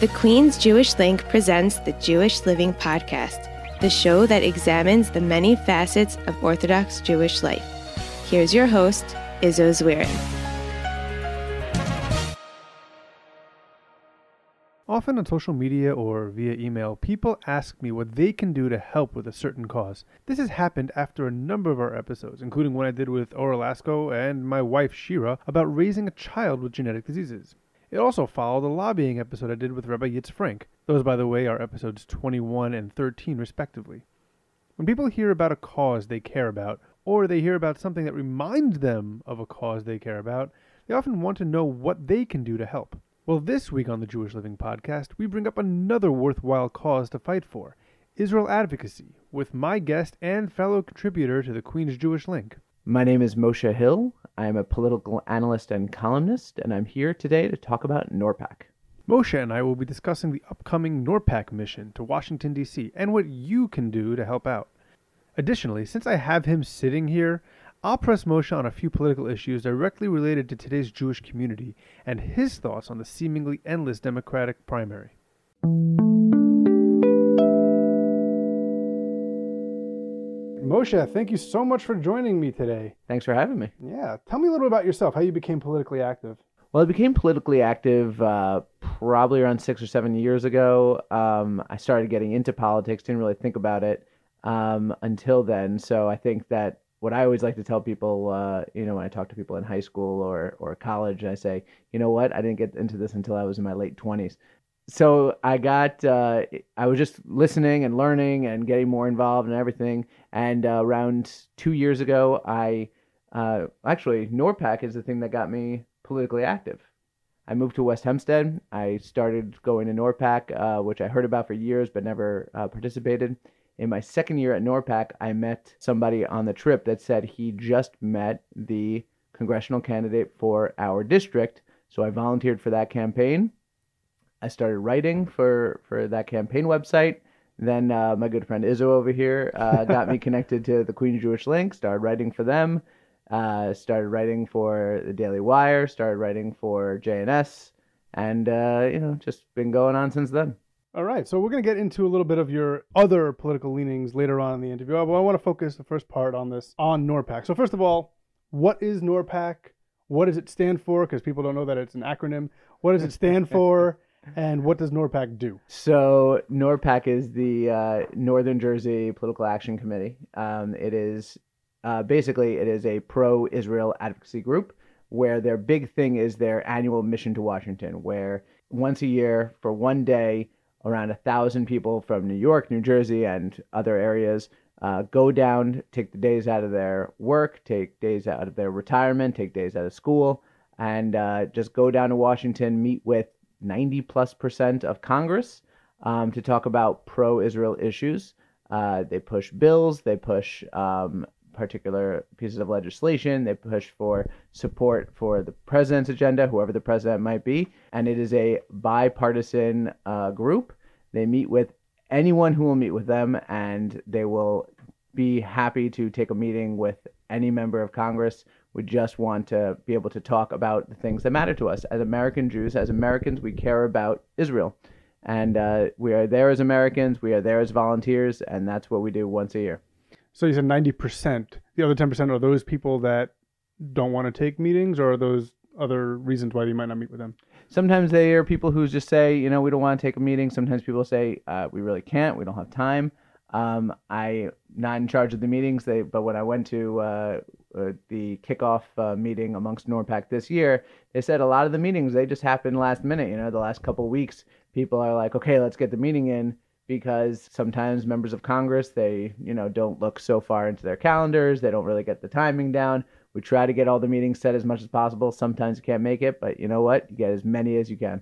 The Queens Jewish Link presents the Jewish Living Podcast, the show that examines the many facets of Orthodox Jewish life. Here's your host, Izzo Zwirin. Often on social media or via email, people ask me what they can do to help with a certain cause. This has happened after a number of our episodes, including one I did with Ora Lasco and my wife Shira about raising a child with genetic diseases. It also followed a lobbying episode I did with Rabbi Yitz Frank. Those, by the way, are episodes 21 and 13, respectively. When people hear about a cause they care about, or they hear about something that reminds them of a cause they care about, they often want to know what they can do to help. Well, this week on the Jewish Living Podcast, we bring up another worthwhile cause to fight for Israel advocacy with my guest and fellow contributor to the Queens Jewish Link. My name is Moshe Hill. I am a political analyst and columnist, and I'm here today to talk about NORPAC. Moshe and I will be discussing the upcoming NORPAC mission to Washington, D.C., and what you can do to help out. Additionally, since I have him sitting here, I'll press Moshe on a few political issues directly related to today's Jewish community and his thoughts on the seemingly endless Democratic primary. Moshe, thank you so much for joining me today. Thanks for having me. Yeah, tell me a little bit about yourself, how you became politically active. Well, I became politically active uh, probably around six or seven years ago. Um, I started getting into politics, didn't really think about it um, until then. So I think that what I always like to tell people, uh, you know, when I talk to people in high school or, or college, I say, you know what, I didn't get into this until I was in my late 20s. So I got, uh, I was just listening and learning and getting more involved and everything. And uh, around two years ago, I uh, actually, NORPAC is the thing that got me politically active. I moved to West Hempstead. I started going to NORPAC, uh, which I heard about for years but never uh, participated in my second year at NORPAC, I met somebody on the trip that said he just met the congressional candidate for our district. So I volunteered for that campaign. I started writing for, for that campaign website. Then uh, my good friend Izzo over here uh, got me connected to the Queen Jewish Link, started writing for them, uh, started writing for the Daily Wire, started writing for JNS, and uh, you know, just been going on since then. All right, so we're going to get into a little bit of your other political leanings later on in the interview. But I want to focus the first part on this on NORPAC. So first of all, what is NORPAC? What does it stand for? Because people don't know that it's an acronym. What does it stand for? And what does NORPAC do? So NORPAC is the uh, Northern Jersey Political Action Committee. Um, it is uh, basically it is a pro-Israel advocacy group where their big thing is their annual mission to Washington, where once a year for one day around a thousand people from New York, New Jersey, and other areas uh, go down, take the days out of their work, take days out of their retirement, take days out of school, and uh, just go down to Washington, meet with 90 plus percent of Congress um, to talk about pro Israel issues. Uh, they push bills, they push um, particular pieces of legislation. They push for support for the president's agenda, whoever the president might be. And it is a bipartisan uh, group. They meet with anyone who will meet with them, and they will be happy to take a meeting with any member of Congress. We just want to be able to talk about the things that matter to us. As American Jews, as Americans, we care about Israel. And uh, we are there as Americans, we are there as volunteers, and that's what we do once a year. So you said ninety percent. The other ten percent are those people that don't want to take meetings, or are those other reasons why you might not meet with them? Sometimes they are people who just say, you know, we don't want to take a meeting. Sometimes people say, uh, we really can't. We don't have time. Um, I'm not in charge of the meetings. They, but when I went to uh, uh, the kickoff uh, meeting amongst NORPAC this year, they said a lot of the meetings they just happen last minute. You know, the last couple weeks, people are like, okay, let's get the meeting in because sometimes members of Congress they you know don't look so far into their calendars they don't really get the timing down. We try to get all the meetings set as much as possible. Sometimes you can't make it but you know what? You get as many as you can.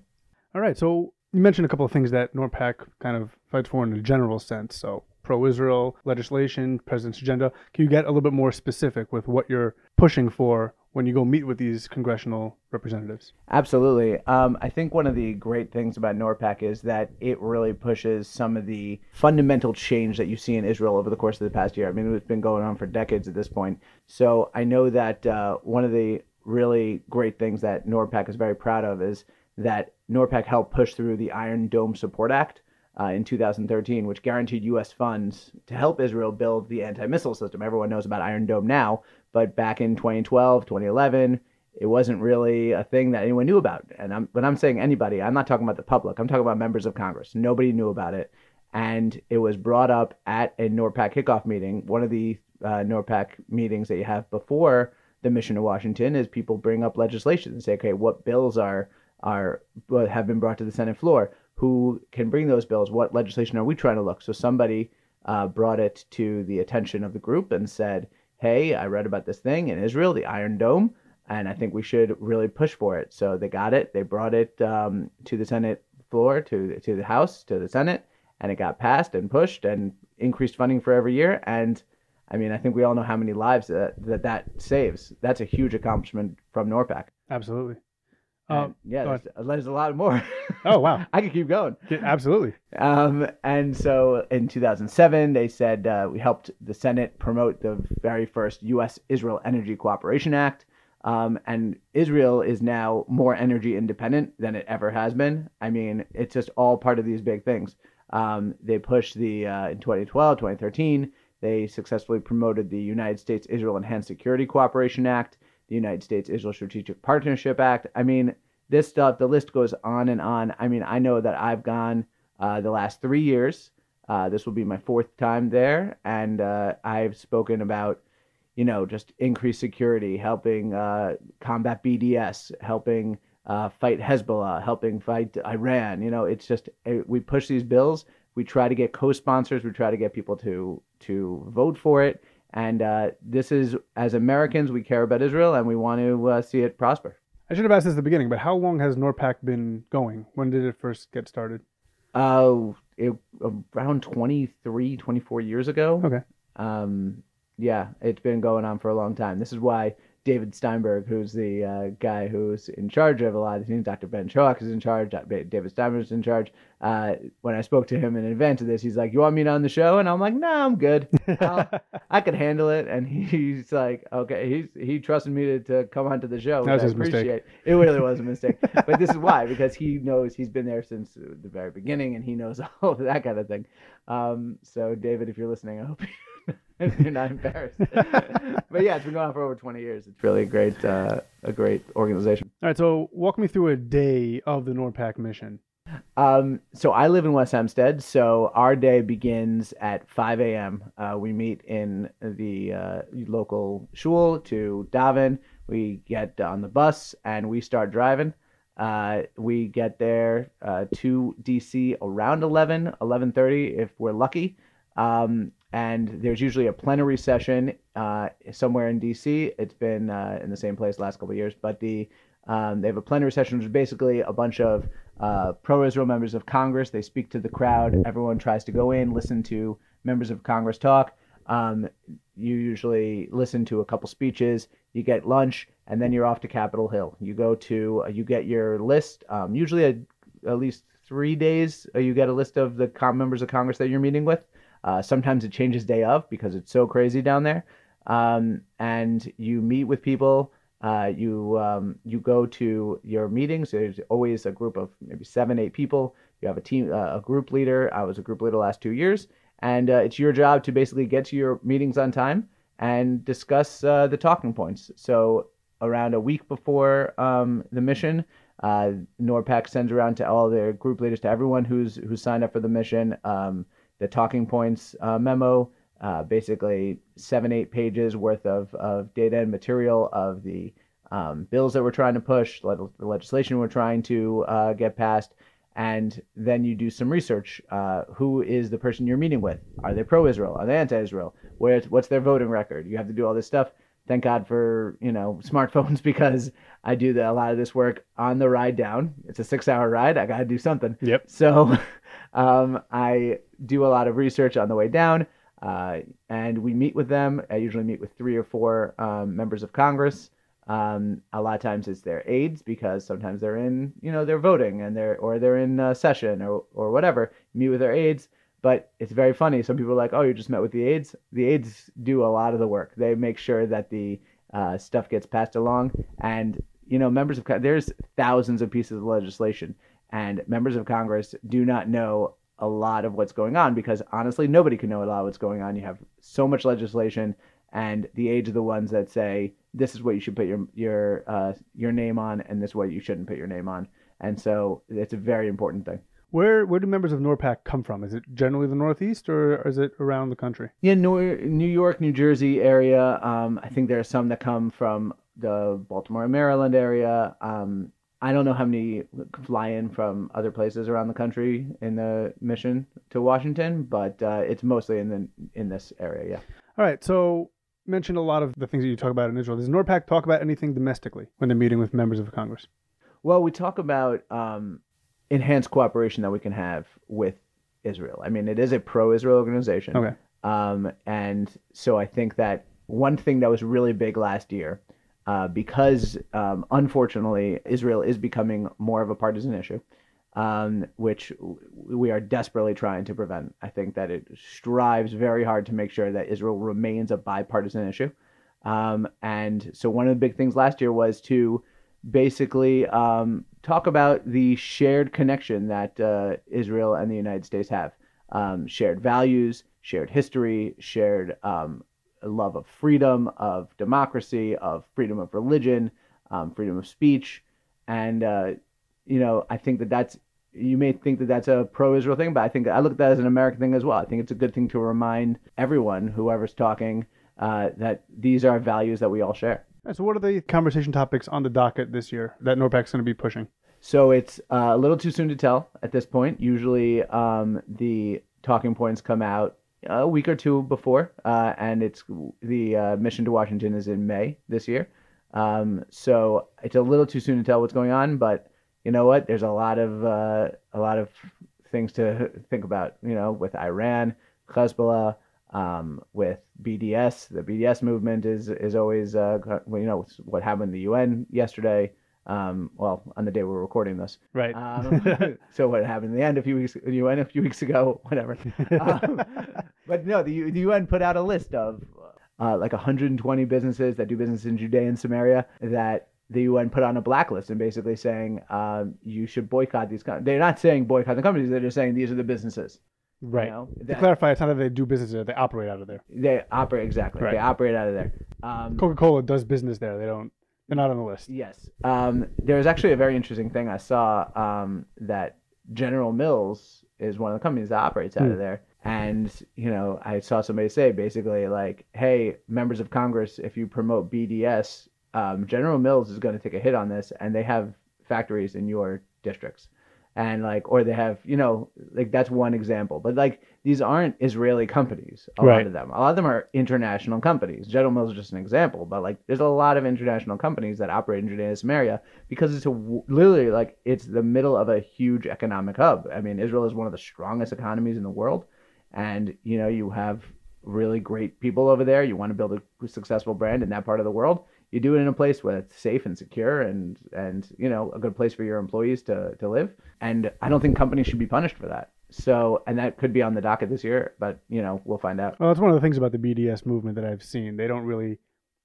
All right so you mentioned a couple of things that norpac kind of fights for in a general sense. So pro-israel legislation president's agenda can you get a little bit more specific with what you're pushing for when you go meet with these congressional representatives. Absolutely. Um, I think one of the great things about NORPAC is that it really pushes some of the fundamental change that you see in Israel over the course of the past year. I mean, it's been going on for decades at this point. So I know that uh, one of the really great things that NORPAC is very proud of is that NORPAC helped push through the Iron Dome Support Act uh, in 2013, which guaranteed U.S. funds to help Israel build the anti missile system. Everyone knows about Iron Dome now, but back in 2012, 2011, it wasn't really a thing that anyone knew about. And I'm, when I'm saying anybody, I'm not talking about the public. I'm talking about members of Congress. Nobody knew about it. And it was brought up at a NORPAC kickoff meeting. One of the uh, NORPAC meetings that you have before the mission to Washington is people bring up legislation and say, okay, what bills are are have been brought to the Senate floor? Who can bring those bills? What legislation are we trying to look? So somebody uh, brought it to the attention of the group and said, hey, I read about this thing in Israel, the Iron Dome and I think we should really push for it. So they got it. They brought it um, to the Senate floor, to to the House, to the Senate, and it got passed and pushed and increased funding for every year. And I mean, I think we all know how many lives that that, that saves. That's a huge accomplishment from NORPAC. Absolutely. Um, yeah, there's, there's, a lot more. Oh wow, I could keep going. Yeah, absolutely. Um, and so in 2007, they said uh, we helped the Senate promote the very first U.S. Israel Energy Cooperation Act. Um, and Israel is now more energy independent than it ever has been. I mean, it's just all part of these big things. Um, they pushed the, uh, in 2012, 2013, they successfully promoted the United States Israel Enhanced Security Cooperation Act, the United States Israel Strategic Partnership Act. I mean, this stuff, the list goes on and on. I mean, I know that I've gone uh, the last three years. Uh, this will be my fourth time there, and uh, I've spoken about you know, just increased security, helping uh, combat BDS, helping uh, fight Hezbollah, helping fight Iran. You know, it's just eh, we push these bills. We try to get co-sponsors. We try to get people to to vote for it. And uh, this is, as Americans, we care about Israel and we want to uh, see it prosper. I should have asked this at the beginning, but how long has NORPAC been going? When did it first get started? Uh, it, around 23, 24 years ago. Okay. Um, yeah, it's been going on for a long time. This is why David Steinberg, who's the uh, guy who's in charge of a lot of things, Dr. Ben Chouake is in charge, David Steinberg is in charge. Uh, when I spoke to him in advance of this, he's like, "You want me on the show?" And I'm like, "No, nah, I'm good. i could handle it." And he's like, "Okay." He's he trusted me to, to come onto the show, that was I his appreciate. Mistake. It really was a mistake, but this is why because he knows he's been there since the very beginning, and he knows all of that kind of thing. Um, so, David, if you're listening, I hope. You you're not embarrassed. but yeah, it's been going on for over 20 years. It's really a great, uh, a great organization. All right, so walk me through a day of the NORPAC mission. Um, so I live in West Hempstead. So our day begins at 5 a.m. Uh, we meet in the uh, local shul to daven. We get on the bus and we start driving. Uh, we get there uh, to DC around 11, 11:30 if we're lucky. Um, and there's usually a plenary session uh, somewhere in DC. It's been uh, in the same place the last couple of years, but the um, they have a plenary session, which is basically a bunch of uh, pro-Israel members of Congress. They speak to the crowd. Everyone tries to go in, listen to members of Congress talk. Um, you usually listen to a couple speeches. You get lunch, and then you're off to Capitol Hill. You go to, uh, you get your list. Um, usually, a, at least three days, uh, you get a list of the members of Congress that you're meeting with. Uh, sometimes it changes day of because it's so crazy down there. Um, and you meet with people. Uh, you um, you go to your meetings. There's always a group of maybe seven, eight people. You have a team, uh, a group leader. I was a group leader last two years, and uh, it's your job to basically get to your meetings on time and discuss uh, the talking points. So around a week before um, the mission, uh, NORPAC sends around to all their group leaders, to everyone who's who's signed up for the mission. Um, the talking points uh, memo, uh, basically seven, eight pages worth of, of data and material of the um, bills that we're trying to push, the legislation we're trying to uh, get passed. And then you do some research. Uh, who is the person you're meeting with? Are they pro-Israel? Are they anti-Israel? Where's, what's their voting record? You have to do all this stuff. Thank God for you know smartphones because I do the, a lot of this work on the ride down. It's a six-hour ride. I got to do something. Yep. So um, I do a lot of research on the way down, uh, and we meet with them. I usually meet with three or four um, members of Congress. Um, a lot of times it's their aides because sometimes they're in, you know, they're voting and they're or they're in session or or whatever. Meet with their aides, but it's very funny. Some people are like, "Oh, you just met with the aides." The aides do a lot of the work. They make sure that the uh, stuff gets passed along, and you know, members of there's thousands of pieces of legislation, and members of Congress do not know a lot of what's going on because honestly, nobody can know a lot of what's going on. You have so much legislation, and the age of the ones that say this is what you should put your your uh, your name on, and this is what you shouldn't put your name on. And so it's a very important thing. Where where do members of NORPAC come from? Is it generally the Northeast or is it around the country? Yeah, New, New York, New Jersey area. Um, I think there are some that come from the Baltimore, Maryland area. Um, I don't know how many fly in from other places around the country in the mission to Washington, but uh, it's mostly in the in this area. Yeah. All right. So mentioned a lot of the things that you talk about in Israel. Does NORPAC talk about anything domestically when they're meeting with members of Congress? Well, we talk about um, enhanced cooperation that we can have with Israel. I mean, it is a pro-Israel organization. Okay. Um, and so I think that one thing that was really big last year, uh, because um, unfortunately Israel is becoming more of a partisan issue, um, which we are desperately trying to prevent. I think that it strives very hard to make sure that Israel remains a bipartisan issue. Um, and so one of the big things last year was to basically um, talk about the shared connection that uh, Israel and the United States have um, shared values, shared history, shared um, love of freedom, of democracy, of freedom of religion, um, freedom of speech. And, uh, you know, I think that that's, you may think that that's a pro Israel thing, but I think I look at that as an American thing as well. I think it's a good thing to remind everyone, whoever's talking, uh, that these are values that we all share. So, what are the conversation topics on the docket this year that NORPAC's going to be pushing? So it's uh, a little too soon to tell at this point. Usually, um, the talking points come out a week or two before, uh, and it's the uh, mission to Washington is in May this year. Um, so it's a little too soon to tell what's going on, but you know what? There's a lot of uh, a lot of things to think about. You know, with Iran, Hezbollah, um, with BDS. The BDS movement is is always uh, you know what happened in the UN yesterday. Um, well, on the day we're recording this, right? Um, so what happened in the end a few weeks the UN a few weeks ago, whatever. um, but no, the, the UN put out a list of uh, like 120 businesses that do business in Judea and Samaria that the UN put on a blacklist and basically saying um, you should boycott these. Com-. They're not saying boycott the companies; they're just saying these are the businesses. Right. You know, to clarify, it's not that they do business there; they operate out of there. They operate exactly. Right. They operate out of there. Um, Coca-Cola does business there. They don't. They're not on the list. Yes. Um, there was actually a very interesting thing I saw um, that General Mills is one of the companies that operates out Hmm. of there. And, you know, I saw somebody say basically, like, hey, members of Congress, if you promote BDS, um, General Mills is going to take a hit on this, and they have factories in your districts. And, like, or they have, you know, like, that's one example. But, like, these aren't Israeli companies, a lot of them. A lot of them are international companies. General Mills is just an example, but, like, there's a lot of international companies that operate in Judea and Samaria because it's a literally like it's the middle of a huge economic hub. I mean, Israel is one of the strongest economies in the world, and you know you have really great people over there. You want to build a successful brand in that part of the world. You do it in a place where it's safe and secure, and and you know a good place for your employees to to live. And I don't think companies should be punished for that. So, and that could be on the docket this year, but you know we'll find out. Well, that's one of the things about the BDS movement that I've seen. They don't really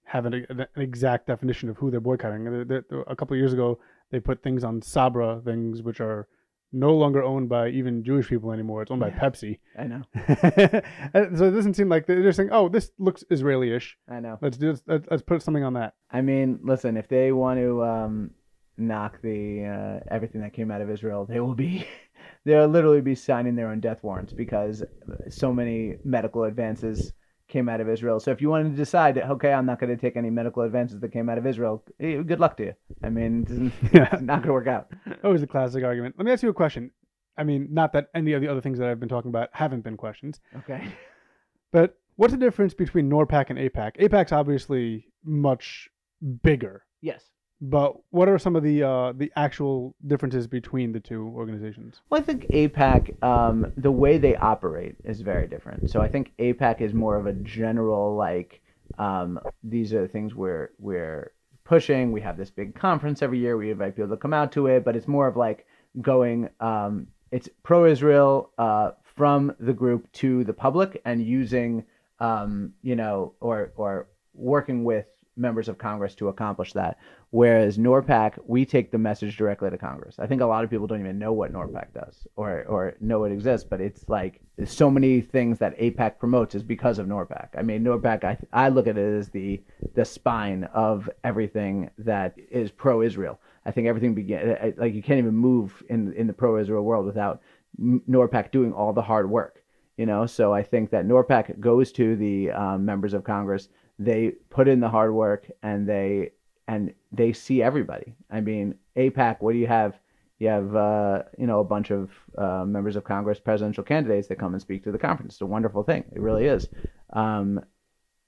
have an, an exact definition of who they're boycotting. They're- they're- a couple of years ago, they put things on Sabra, things which are no longer owned by even Jewish people anymore. It's owned by Yeah. Pepsi. I know, so it doesn't seem like they're just saying, "Oh, this looks Israeli-ish. I know. Let's do. Let's, let's put something on that." I mean, listen, if they want to um, knock the uh, everything that came out of Israel, they will be they'll literally be signing their own death warrants because so many medical advances came out of Israel. So if you wanted to decide that okay, I'm not going to take any medical advances that came out of Israel, eh, good luck to you. I mean, it's not going to work out. Always a classic argument. Let me ask you a question. I mean, not that any of the other things that I've been talking about haven't been questions, Okay. but what's the difference between NORPAC and AIPAC? AIPAC's obviously much bigger, Yes. But what are some of the uh, the actual differences between the two organizations? Well, I think AIPAC, um, the way they operate is very different. So I think AIPAC is more of a general like, um, these are the things we're we're pushing. We have this big conference every year. We invite people to come out to it, but it's more of like going. Um, it's pro-Israel uh, from the group to the public and using, um, you know, or or working with members of Congress to accomplish that. Whereas NORPAC, we take the message directly to Congress. I think a lot of people don't even know what NORPAC does or or know it exists, but it's like so many things that AIPAC promotes is because of NORPAC. I mean, NORPAC, I I look at it as the the spine of everything that is pro-Israel. I think everything begin like you can't even move in in the pro-Israel world without NORPAC doing all the hard work. You know, so I think that NORPAC goes to the um, members of Congress. They put in the hard work and they and they see everybody. I mean, AIPAC, What do you have? You have uh, you know a bunch of uh, members of Congress, presidential candidates that come and speak to the conference. It's a wonderful thing. It really is. Um,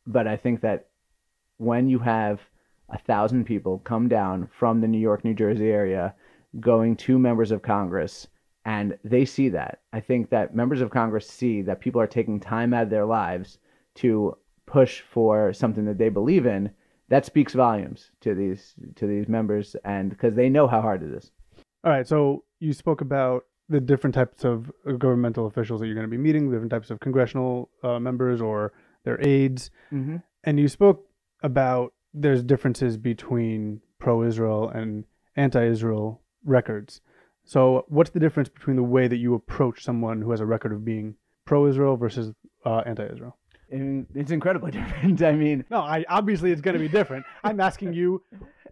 but I think that when you have a thousand people come down from the New York, New Jersey area, going to members of Congress and they see that. I think that members of Congress see that people are taking time out of their lives to push for something that they believe in. That speaks volumes to these to these members, and because they know how hard it is. All right. So you spoke about the different types of governmental officials that you're going to be meeting, the different types of congressional uh, members or their aides, mm-hmm. and you spoke about there's differences between pro-Israel and anti-Israel records. So, what's the difference between the way that you approach someone who has a record of being pro-Israel versus uh, anti-Israel? It's incredibly different. I mean, no, I obviously it's going to be different. I'm asking you,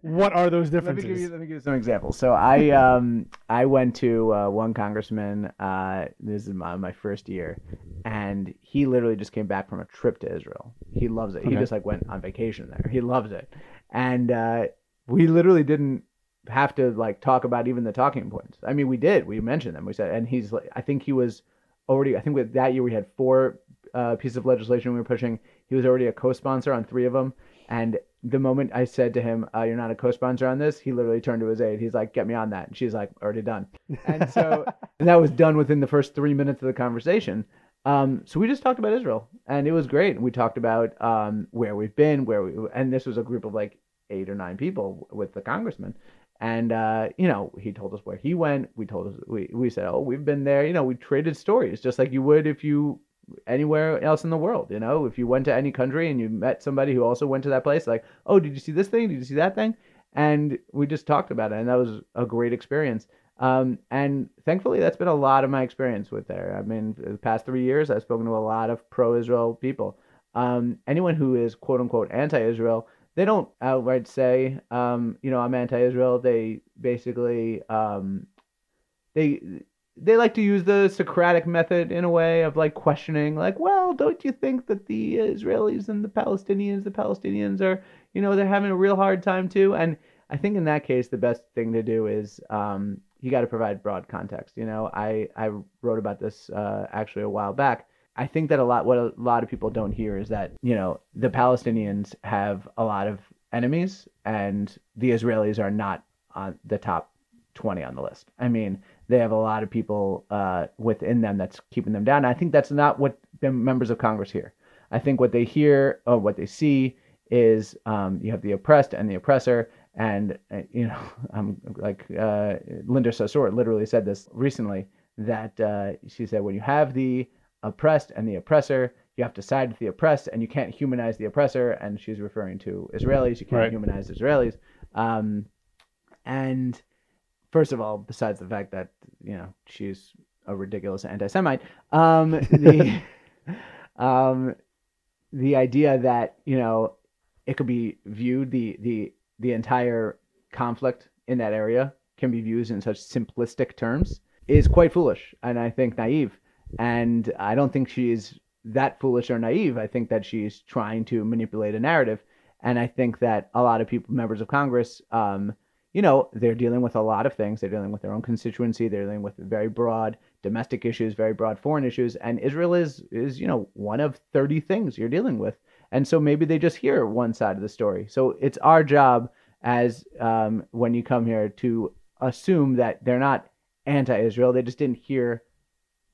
what are those differences? Let me give you, let me give you some examples. So I um I went to uh, one congressman. Uh, this is my, my first year, and he literally just came back from a trip to Israel. He loves it. Okay. He just like went on vacation there. He loves it, and uh, we literally didn't have to like talk about even the talking points. I mean, we did. We mentioned them. We said, and he's like, I think he was already. I think with that year we had four uh, pieces of legislation we were pushing. He was already a co-sponsor on three of them. And the moment I said to him, uh, "You're not a co-sponsor on this," he literally turned to his aide. He's like, "Get me on that." And she's like, "Already done." And so and that was done within the first three minutes of the conversation. Um, so we just talked about Israel, and it was great. And we talked about um, where we've been, where we, and this was a group of like eight or nine people with the congressman, and uh, you know, he told us where he went. We told us we we said, oh, we've been there. You know, we traded stories just like you would if you anywhere else in the world. You know, if you went to any country and you met somebody who also went to that place, like, oh, did you see this thing? Did you see that thing? And we just talked about it, and that was a great experience. Um, and thankfully, that's been a lot of my experience with there. I mean, the past three years, I've spoken to a lot of pro-Israel people. Um, anyone who is quote unquote anti-Israel they don't outright say, um, you know, I'm anti-Israel. They basically, um, they they like to use the Socratic method in a way of like questioning, like, well, don't you think that the Israelis and the Palestinians, the Palestinians are, you know, they're having a real hard time too? And I think in that case, the best thing to do is um, you got to provide broad context. You know, I I wrote about this uh, actually a while back I think that a lot what a lot of people don't hear is that you know the Palestinians have a lot of enemies and the Israelis are not on the top 20 on the list. I mean, they have a lot of people uh, within them that's keeping them down. I think that's not what the members of Congress hear. I think what they hear or what they see is um, you have the oppressed and the oppressor. And, uh, you know, I'm like uh, Linda Sarsour literally said this recently that uh, she said, when you have the oppressed and the oppressor. You have to side with the oppressed, and you can't humanize the oppressor. And she's referring to Israelis. You can't right. humanize Israelis. Um, and first of all, besides the fact that you know she's a ridiculous anti-Semite, um, the um, the idea that you know it could be viewed the the the entire conflict in that area can be viewed in such simplistic terms is quite foolish and I think naive. And I don't think she's that foolish or naive. I think that she's trying to manipulate a narrative. And I think that a lot of people, members of Congress, um, you know, they're dealing with a lot of things. They're dealing with their own constituency. They're dealing with very broad domestic issues, very broad foreign issues. And Israel is, is you know, one of 30 things you're dealing with. And so maybe they just hear one side of the story. So it's our job as um, when you come here to assume that they're not anti-Israel. They just didn't hear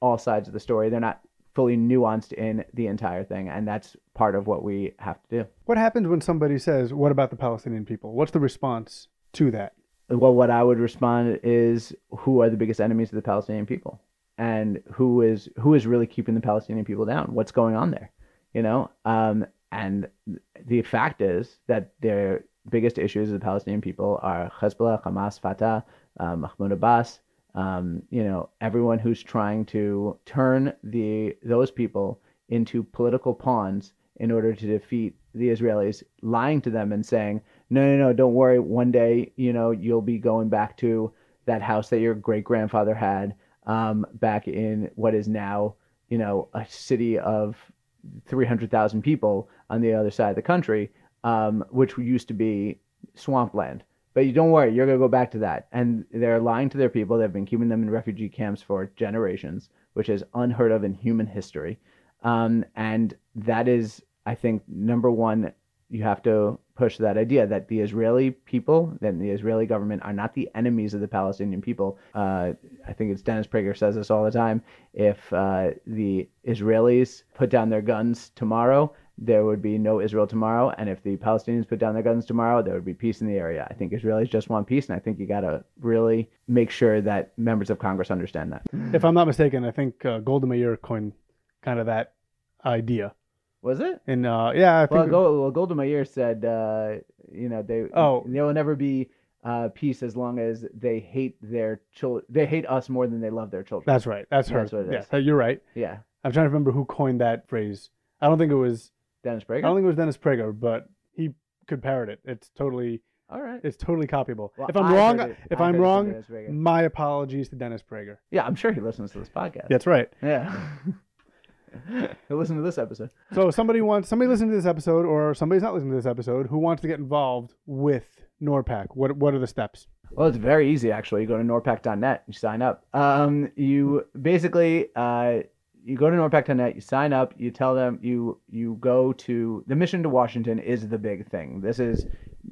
all sides of the story. They're not fully nuanced in the entire thing, and that's part of what we have to do. What happens when somebody says, "What about the Palestinian people?" What's the response to that? Well, what I would respond is, "Who are the biggest enemies of the Palestinian people?" and who is who is really keeping the Palestinian people down? What's going on there? You know, um, and the fact is that their biggest issues of the Palestinian people are Hezbollah, Hamas, Fatah, uh, Mahmoud Abbas. Um, you know, everyone who's trying to turn the those people into political pawns in order to defeat the Israelis, lying to them and saying, "No, no, no, don't worry. One day, you know, you'll be going back to that house that your great grandfather had um, back in what is now, you know, a city of 300,000 people on the other side of the country, um, which used to be swampland. But you don't worry, you're going to go back to that. And they're lying to their people. They've been keeping them in refugee camps for generations, which is unheard of in human history. Um, and that is, I think, number one, you have to push that idea that the Israeli people, that the Israeli government are not the enemies of the Palestinian people. Uh, I think it's Dennis Prager says this all the time. If uh, the Israelis put down their guns tomorrow, there would be no Israel tomorrow. And if the Palestinians put down their guns tomorrow, there would be peace in the area. I think Israelis just want peace. And I think you got to really make sure that members of Congress understand that. If I'm not mistaken, I think uh, Golda Meir coined kind of that idea. Was it? And uh, yeah, I Well, think Go, well Golda Meir said, uh, you know, they Oh. there will never be uh, peace as long as they hate their children. They hate us more than they love their children. that's right. That's her. That's what it yeah, is. you're right. yeah, I'm trying to remember who coined that phrase. I don't think it was. Dennis Prager. I don't think it was Dennis Prager, but he could parrot it. It's totally. All right. It's totally copyable. Well, if I'm I wrong, if I I'm heard it from wrong, my apologies to Dennis Prager. Yeah, I'm sure he listens to this podcast. That's right. Yeah. Listen to this episode. So somebody wants somebody listening to this episode, or somebody's not listening to this episode, who wants to get involved with NORPAC. What what are the steps? Well, it's very easy actually. You go to norpac.net, you sign up. Um, you basically uh, you go to norpac.net, you sign up, you tell them you you go to the mission to Washington is the big thing. This is,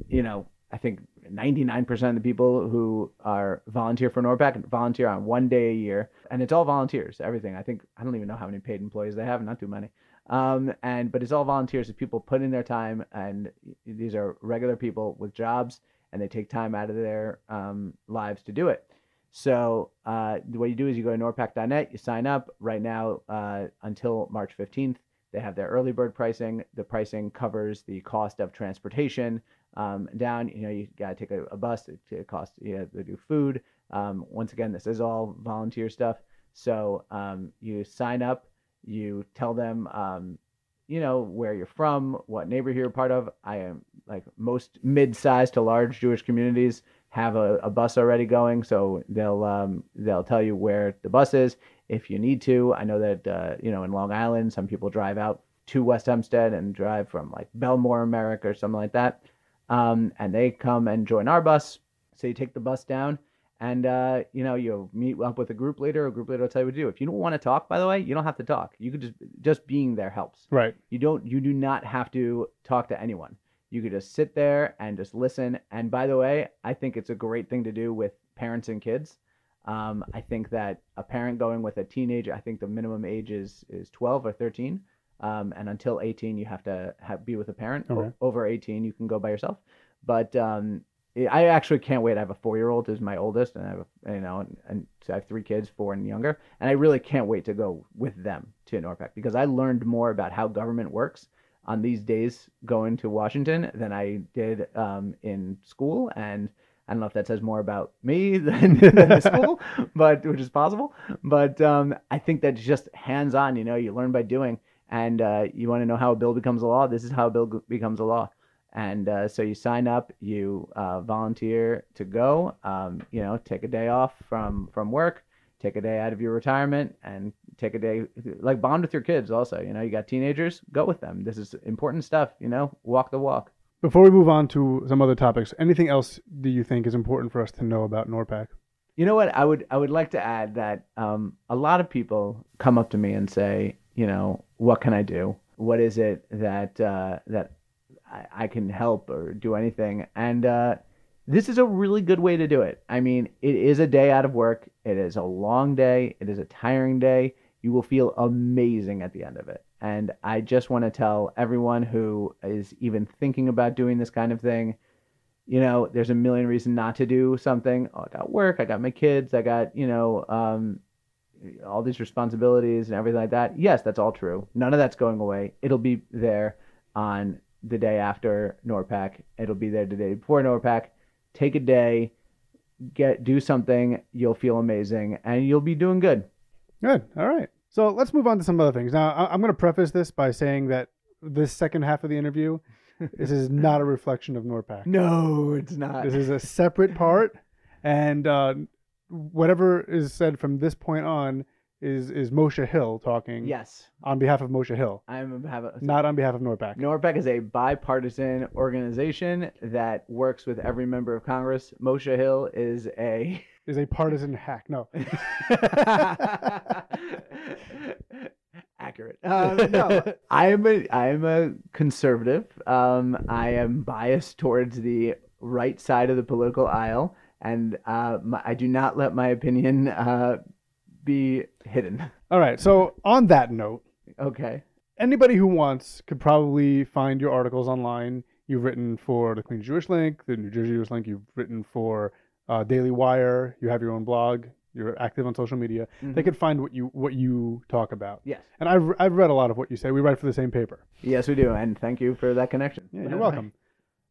you know, I think 99% of the people who are volunteer for NORPAC volunteer on one day a year, and it's all volunteers. Everything. I think I don't even know how many paid employees they have. Not too many. Um, and but it's all volunteers. It's people put in their time, and these are regular people with jobs, and they take time out of their um, lives to do it. So uh, what you do is you go to norpac.net, you sign up. Right now, uh, until March 15th, they have their early bird pricing. The pricing covers the cost of transportation um, down. You know, you got to take a, a bus. It, it costs. You have to do food. Um, once again, this is all volunteer stuff. So um, you sign up. You tell them, um, you know, where you're from, what neighborhood you're part of. I am like most mid-sized to large Jewish communities have a, a bus already going, so they'll um, they'll tell you where the bus is if you need to. I know that uh, you know in Long Island, some people drive out to West Hempstead and drive from like Bellmore, Merrick, or something like that, um, and they come and join our bus. So you take the bus down, and uh, you know you meet up with a group leader. A group leader will tell you what to do. If you don't want to talk, by the way, you don't have to talk. You could just just being there helps. Right. You don't you do not have to talk to anyone. You could just sit there and just listen. And by the way, I think it's a great thing to do with parents and kids. Um, I think that a parent going with a teenager, I think the minimum age is is 12 or 13. Um, and until 18, you have to have, be with a parent. O- over 18, you can go by yourself. But um, I actually can't wait. I have a four-year-old who's my oldest, and I have a, you know, and, and so I have three kids, four and younger, and I really can't wait to go with them to NORPAC because I learned more about how government works on these days going to Washington than I did um, in school, and I don't know if that says more about me than, than the school, but which is possible. But um, I think that's just hands-on. You know, you learn by doing, and uh, you want to know how a bill becomes a law. This is how a bill g- becomes a law. And uh, so you sign up, you uh, volunteer to go. Um, you know, take a day off from from work, take a day out of your retirement, and take a day like bond with your kids. Also, you know, you got teenagers, go with them. This is important stuff. You know, walk the walk. Before we move on to some other topics, anything else do you think is important for us to know about NORPAC? You know what? I would I would like to add that um, a lot of people come up to me and say, you know, what can I do? What is it that uh, that I, I can help or do anything? And uh, this is a really good way to do it. I mean, it is a day out of work. It is a long day. It is a tiring day. You will feel amazing at the end of it. And I just want to tell everyone who is even thinking about doing this kind of thing you know, there's a million reasons not to do something. Oh, I got work, I got my kids, I got, you know, um, all these responsibilities and everything like that. Yes, that's all true. None of that's going away. It'll be there. on the day after NORPAC. It'll be there the day before NORPAC. Take a day, get do something. You'll feel amazing, and you'll be doing good. Good. All right. So let's move on to some other things. Now, I- I'm going to preface this by saying that this second half of the interview, this is not a reflection of NORPAC. No, it's not. This is a separate part, and uh, whatever is said from this point on is is Moshe Hill talking yes, on behalf of Moshe Hill, I'm have a, not on behalf of NORPAC. NORPEC is a bipartisan organization that works with every member of Congress. Moshe Hill is a Is a partisan hack. No. accurate. Um, no, I am a I am a conservative. Um, I am biased towards the right side of the political aisle, and uh, my, I do not let my opinion uh, be hidden. All right. So on that note, Okay. anybody who wants could probably find your articles online. You've written for the Queens Jewish Link, the New Jersey Jewish Link. You've written for uh, Daily Wire. You have your own blog. You're active on social media. They Mhm. could find what you what you talk about. Yes. And I've I've read a lot of what you say. We write for the same paper. Yes, we do, and thank you for that connection. Yeah, you're welcome.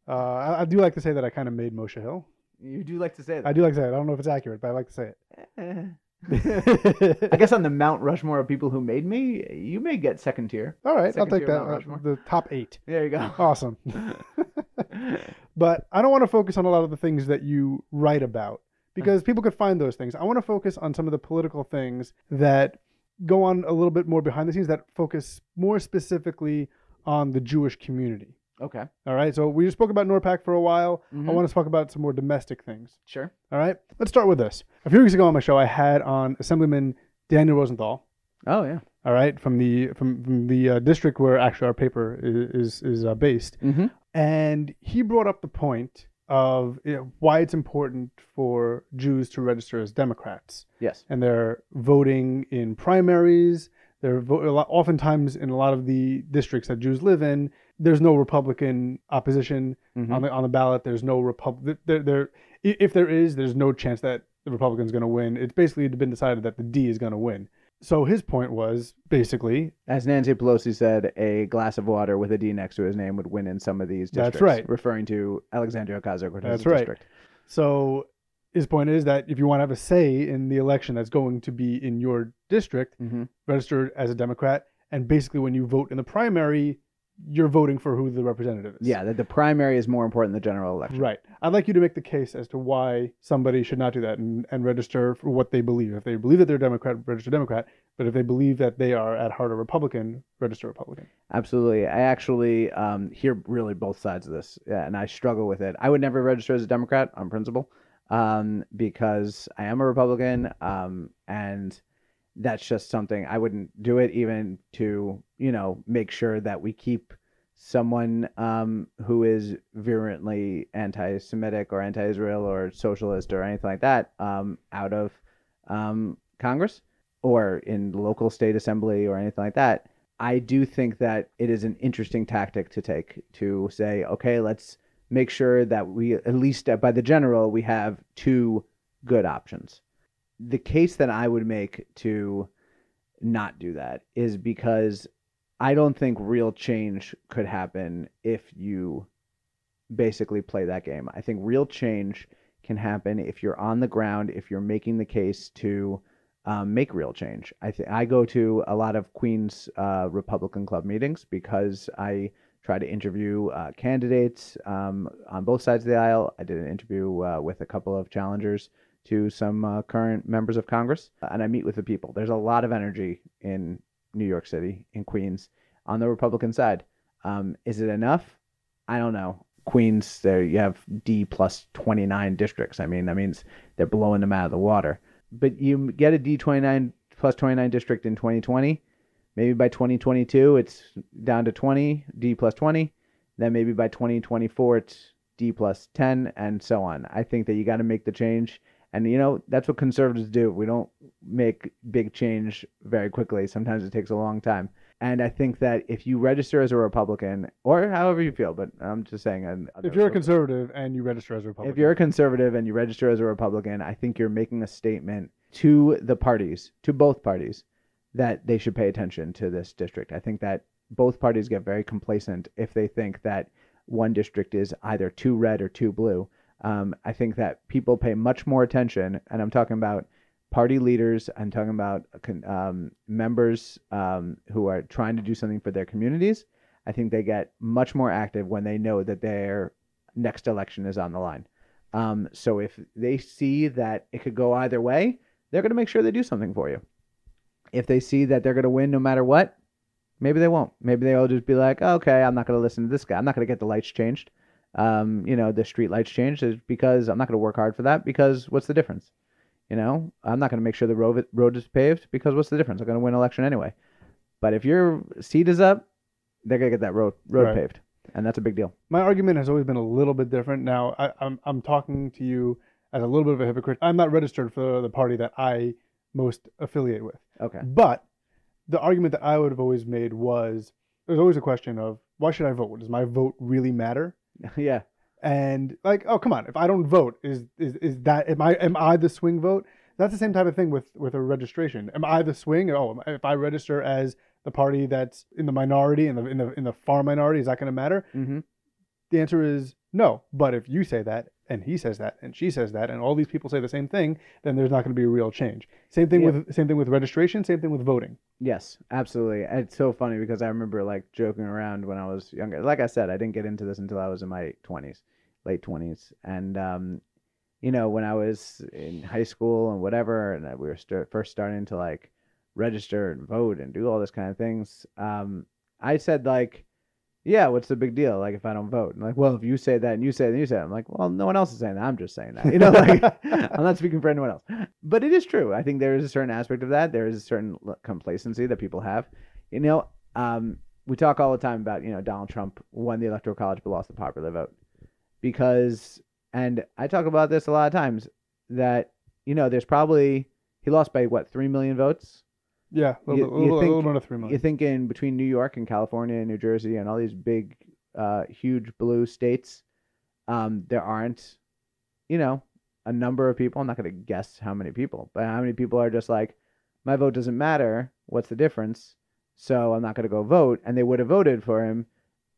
Uh, I, I do like to say that I kind of made Moshe Hill. You do like to say that. I do like to say it. I don't know if it's accurate, but I like to say it. I guess on the Mount Rushmore of people who made me, you may get second tier. All right, I'll take that. Uh, the top eight. There you go. Awesome. but I don't want to focus on a lot of the things that you write about because people could find those things. I want to focus on some of the political things that go on a little bit more behind the scenes that focus more specifically on the Jewish community. Okay. All right. So we just spoke about NORPAC for a while. Mhm. I want to talk about some more domestic things. Sure. All right. Let's start with this. A few weeks ago on my show, I had on Assemblyman Daniel Rosenthal. Oh yeah. All right, from the from, from the uh, district where actually our paper is is, is uh, based, Mm-hmm. and he brought up the point of you know, why it's important for Jews to register as Democrats, Yes. and they're voting in primaries. They're vo- a lot, oftentimes in a lot of the districts that Jews live in. There's no Republican opposition Mhm. on the on the ballot. There's no Republic. There, there, if there is, there's no chance that the Republican's going to win. It's basically been decided that the D is going to win. So his point was basically As Nancy Pelosi said, a glass of water with a D next to his name would win in some of these districts. That's right. Referring to Alexandria Ocasio-Cortez That's right. district. So his point is that if you want to have a say in the election that's going to be in your district, Mm-hmm. register as a Democrat, and basically when you vote in the primary, you're voting for who the representative is. Yeah, that the primary is more important than the general election. Right. I'd like you to make the case as to why somebody should not do that and, and register for what they believe. If they believe that they're a Democrat, register Democrat. But if they believe that they are at heart a Republican, register Republican. Absolutely. I actually um, hear really both sides of this, yeah, and I struggle with it. I would never register as a Democrat on principle um, because I am a Republican, um, and that's just something I wouldn't do it even to you know make sure that we keep someone um, who is virulently anti-Semitic or anti-Israel or socialist or anything like that um, out of um, Congress or in local state assembly or anything like that. I do think that it is an interesting tactic to take to say, okay, let's make sure that we, at least by the general, we have two good options. The case that I would make to not do that is because I don't think real change could happen if you basically play that game. I think real change can happen if you're on the ground, if you're making the case to um, make real change. I th- I go to a lot of Queens uh, Republican Club meetings because I try to interview uh, candidates um, on both sides of the aisle. I did an interview uh, with a couple of challengers to some uh, current members of Congress, and I meet with the people. There's a lot of energy in New York City, in Queens, on the Republican side. Um, is it enough? I don't know. Queens, there you have D plus 29 districts. I mean, that means they're blowing them out of the water. But you get a D29 plus 29 district in 2020. Maybe by 2022, it's down to 20, D plus 20. Then maybe by 2024, it's D plus 10, and so on. I think that you got to make the change. And, you know, that's what conservatives do. We don't make big change very quickly. Sometimes it takes a long time. And I think that if you register as a Republican, or however you feel, but I'm just saying, If you're a conservative and you register as a Republican, if you're a conservative and you register as a Republican, I think you're making a statement to the parties, to both parties, that they should pay attention to this district. I think that both parties get very complacent if they think that one district is either too red or too blue. Um, I think that people pay much more attention, and I'm talking about party leaders. I'm talking about um, members um, who are trying to do something for their communities. I think they get much more active when they know that their next election is on the line. Um, so if they see that it could go either way, they're going to make sure they do something for you. If they see that they're going to win no matter what, maybe they won't. Maybe they'll just be like, oh, okay, I'm not going to listen to this guy. I'm not going to get the lights changed. Um, you know, the street lights changed because I'm not going to work hard for that because what's the difference? You know, I'm not going to make sure the road, road is paved because what's the difference? I'm going to win election anyway. But if your seat is up, they're going to get that road road right. paved, and that's a big deal. My argument has always been a little bit different. Now, I, I'm I'm talking to you as a little bit of a hypocrite. I'm not registered for the party that I most affiliate with. Okay. But the argument that I would have always made was there's always a question of why should I vote? Does my vote really matter? yeah. And like, oh come on, if I don't vote, is is is that am I am I the swing vote? That's the same type of thing with with a registration. Am I the swing? Oh, if I register as the party that's in the minority in the in the in the far minority, is that going to matter? Mm-hmm. The answer is no. But if you say that and he says that and she says that and all these people say the same thing, then there's not going to be a real change. Same thing yeah. with same thing with registration. Same thing with voting. Yes, absolutely. It's so funny because I remember like joking around when I was younger. Like I said, I didn't get into this until I was in my twenties, late twenties, and um, you know when I was in high school and whatever, and we were st- first starting to like register and vote and do all this kind of things. Um, I said like yeah, what's the big deal? Like if I don't vote, and like, well, if you say that and you say that and you say that, I'm like, well, no one else is saying that. I'm just saying that. You know, like I'm not speaking for anyone else. But it is true. I think there is a certain aspect of that. There is a certain complacency that people have. You know, um, we talk all the time about you know Donald Trump won the electoral college but lost the popular vote because, and I talk about this a lot of times that you know there's probably he lost by what three million votes yeah, a little, you, you little, think, little under three million. You think in between New York and California and New Jersey and all these big, uh, huge blue states, um, there aren't, you know, a number of people. I'm not going to guess how many people, but how many people are just like, my vote doesn't matter. What's the difference? So I'm not going to go vote. And they would have voted for him,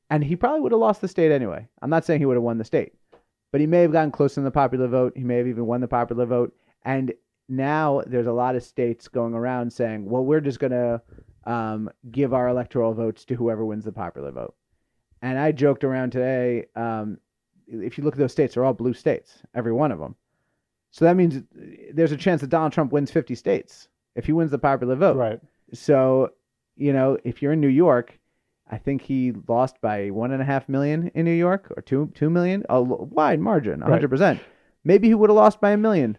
and he probably would have lost the state anyway. I'm not saying he would have won the state, but he may have gotten close in the popular vote. He may have even won the popular vote. And now there's a lot of states going around saying, well, we're just going to um, give our electoral votes to whoever wins the popular vote. And I joked around today. Um, if you look at those states, they're all blue states, every one of them. So that means there's a chance that Donald Trump wins 50 states if he wins the popular vote. Right. So, you know, if you're in New York, I think he lost by one and a half million in New York or two two million, a wide margin, 100. Right. percent Maybe he would have lost by a million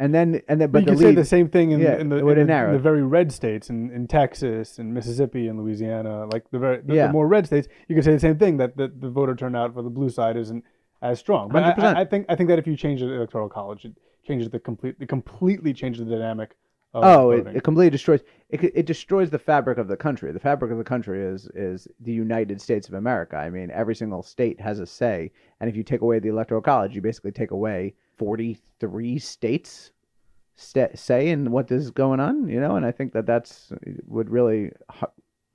and then and then but you the can lead, say the same thing in, yeah, in, the, in, the, in the very red states in, in Texas and Mississippi and Louisiana like the very the, yeah. the, more red states you could say the same thing that the, the voter turnout for the blue side isn't as strong. But I, I, think I think that if you change the electoral college it changes the complete it completely changes the dynamic oh it, it, completely destroys it, it destroys the fabric of the country. The fabric of the country is is the United States of America. I mean every single state has a say. And if you take away the electoral college you basically take away 43 states st- say in what is going on, you know, and I think that that's would really ha-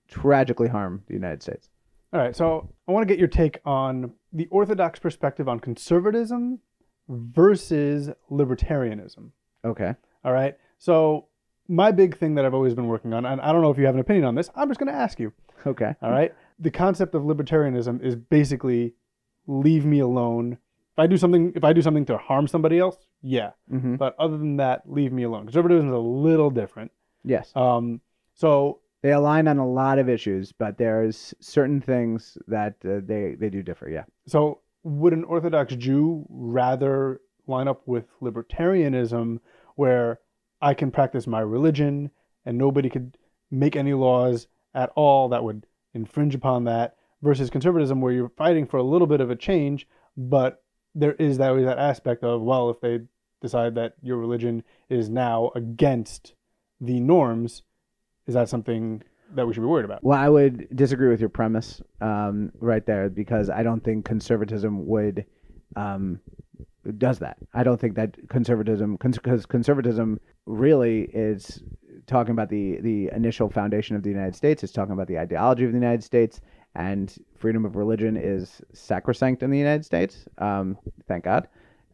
tragically harm the United States. All right, so I want to get your take on the orthodox perspective on conservatism versus libertarianism. Okay. All right. So my big thing that I've always been working on, and I don't know if you have an opinion on this, I'm just going to ask you. Okay. All right. The concept of libertarianism is basically leave me alone if I do something, if I do something to harm somebody else, yeah. Mm-hmm. But other than that, leave me alone. Conservatism is a little different. Yes. Um. So they align on a lot of issues, but there's certain things that uh, they they do differ. Yeah. So would an Orthodox Jew rather line up with libertarianism, where I can practice my religion and nobody could make any laws at all that would infringe upon that, versus conservatism, where you're fighting for a little bit of a change, but there is that that aspect of well, if they decide that your religion is now against the norms, is that something that we should be worried about? Well, I would disagree with your premise um, right there because I don't think conservatism would um, does that. I don't think that conservatism because conservatism really is talking about the the initial foundation of the United States. It's talking about the ideology of the United States, and freedom of religion is sacrosanct in the United States. Um, thank God.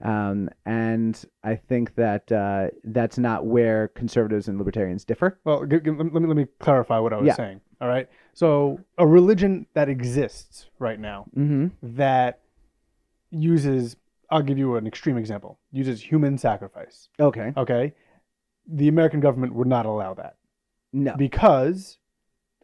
Um, and I think that uh, that's not where conservatives and libertarians differ. Well, g- g- let me let me clarify what I was Yeah. saying. All right. So a religion that exists right now Mm-hmm. that uses I'll give you an extreme example. Uses human sacrifice. Okay. Okay. The American government would not allow that No, because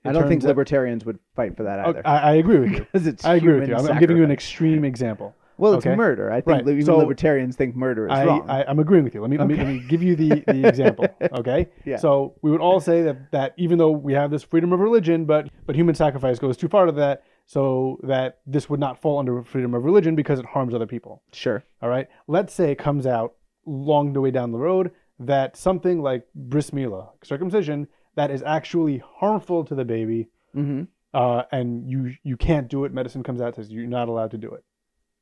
I don't think libertarians would fight for that either. I, I agree with you. Because it's I agree with you. I'm, I'm giving you an extreme example. Well, it's okay. murder. I think Right. even So- libertarians think murder is I, wrong. I, I'm agreeing with you. Let me, let me let me give you the, the example. Okay. Yeah. So we would all say that that even though we have this freedom of religion, but but human sacrifice goes too far to that, so that this would not fall under freedom of religion because it harms other people. sure. All right. Let's say it comes out long the way down the road that something like bris milah, circumcision, that is actually harmful to the baby, Mm-hmm. uh, and you you can't do it. Medicine comes out says you're not allowed to do it.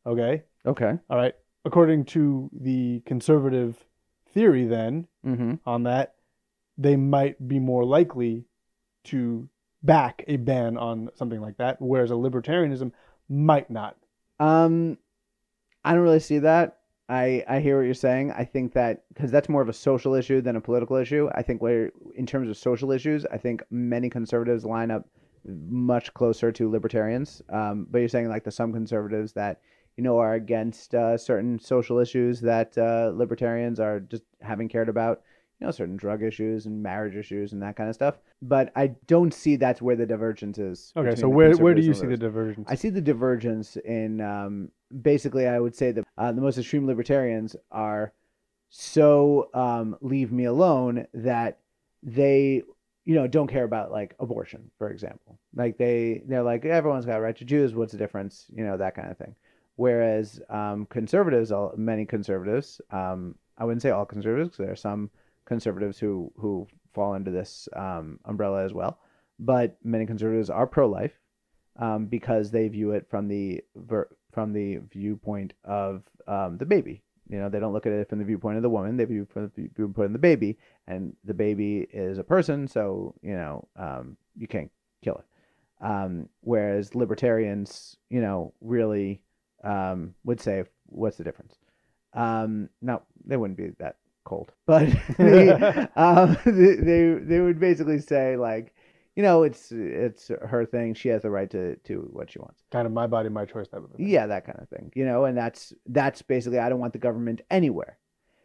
Okay. Okay. All right. According to the conservative theory, then Mm-hmm. on that, they might be more likely to back a ban on something like that, whereas a libertarianism might not. Um, I don't really see that. I I hear what you're saying. I think that because that's more of a social issue than a political issue. I think where in terms of social issues, I think many conservatives line up much closer to libertarians. Um, but you're saying like the some conservatives that you know are against uh, certain social issues that uh, libertarians are just haven't cared about. You know, certain drug issues and marriage issues and that kind of stuff. But I don't see that's where the divergence is. Okay, so where where do you see the divergence? I see the divergence in um, basically. I would say that uh, the most extreme libertarians are so um, leave me alone that they, you know, don't care about like abortion, for example. Like they they're like everyone's got a right to choose. What's the difference? You know that kind of thing. Whereas um, conservatives, all- many conservatives, um, I wouldn't say all conservatives, 'cause there are some conservatives who who fall under this um, umbrella as well. But many conservatives are pro-life um, because they view it from the ver- from the viewpoint of um, the baby. You know, they don't look at it from the viewpoint of the woman. They view from the viewpoint of the baby, and the baby is a person, so you know um, you can't kill it. Um, whereas libertarians, you know, really um, would say, "What's the difference?" No, they wouldn't be that cold, but they, um, they they they would basically say like, you know, it's it's her thing. She has the right to to what she wants. kind of my body, my choice type of thing. Yeah, that kind of thing. You know, and that's that's basically I don't want the government anywhere.